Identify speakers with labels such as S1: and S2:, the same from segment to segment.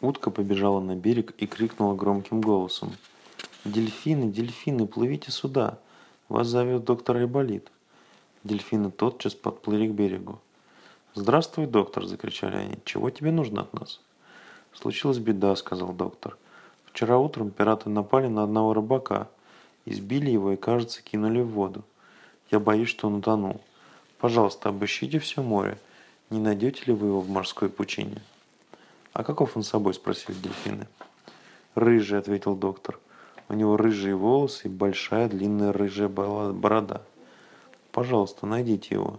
S1: Утка побежала на берег и крикнула громким голосом. «Дельфины, дельфины, плывите сюда! Вас зовет доктор Айболит!» Дельфины тотчас подплыли к берегу. «Здравствуй, доктор!» – закричали они. «Чего тебе нужно от нас?» «Случилась беда», – сказал доктор. «Вчера утром пираты напали на одного рыбака, избили его и, кажется, кинули в воду. Я боюсь, что он утонул. Пожалуйста, обыщите все море. Не найдете ли вы его в морской пучине?» «А каков он собой?» – спросили дельфины. «Рыжий», – ответил доктор. «У него рыжие волосы и большая длинная рыжая борода. Пожалуйста, найдите его».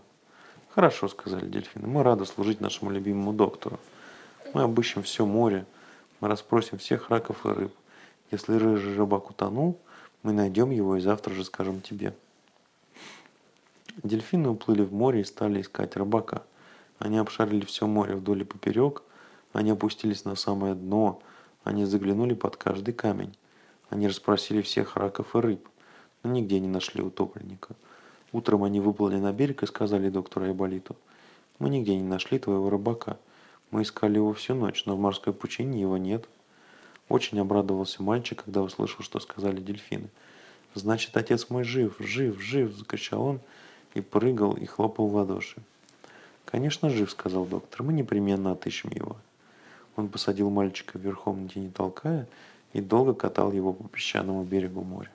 S1: «Хорошо», – сказали дельфины. «Мы рады служить нашему любимому доктору. Мы обыщем все море, мы расспросим всех раков и рыб. Если рыжий рыбак утонул, мы найдем его и завтра же скажем тебе». Дельфины уплыли в море и стали искать рыбака. Они обшарили все море вдоль и поперек, они опустились на самое дно, они заглянули под каждый камень. Они расспросили всех раков и рыб, но нигде не нашли утопленника. Утром они выплыли на берег и сказали доктору Айболиту, «Мы нигде не нашли твоего рыбака. Мы искали его всю ночь, но в морской пучине его нет». Очень обрадовался мальчик, когда услышал, что сказали дельфины. «Значит, отец мой жив, жив, жив!» – закричал он и прыгал и хлопал в ладоши. «Конечно, жив», – сказал доктор. «Мы непременно отыщем его». Он посадил мальчика верхом, где не толкая, и долго катал его по песчаному берегу моря.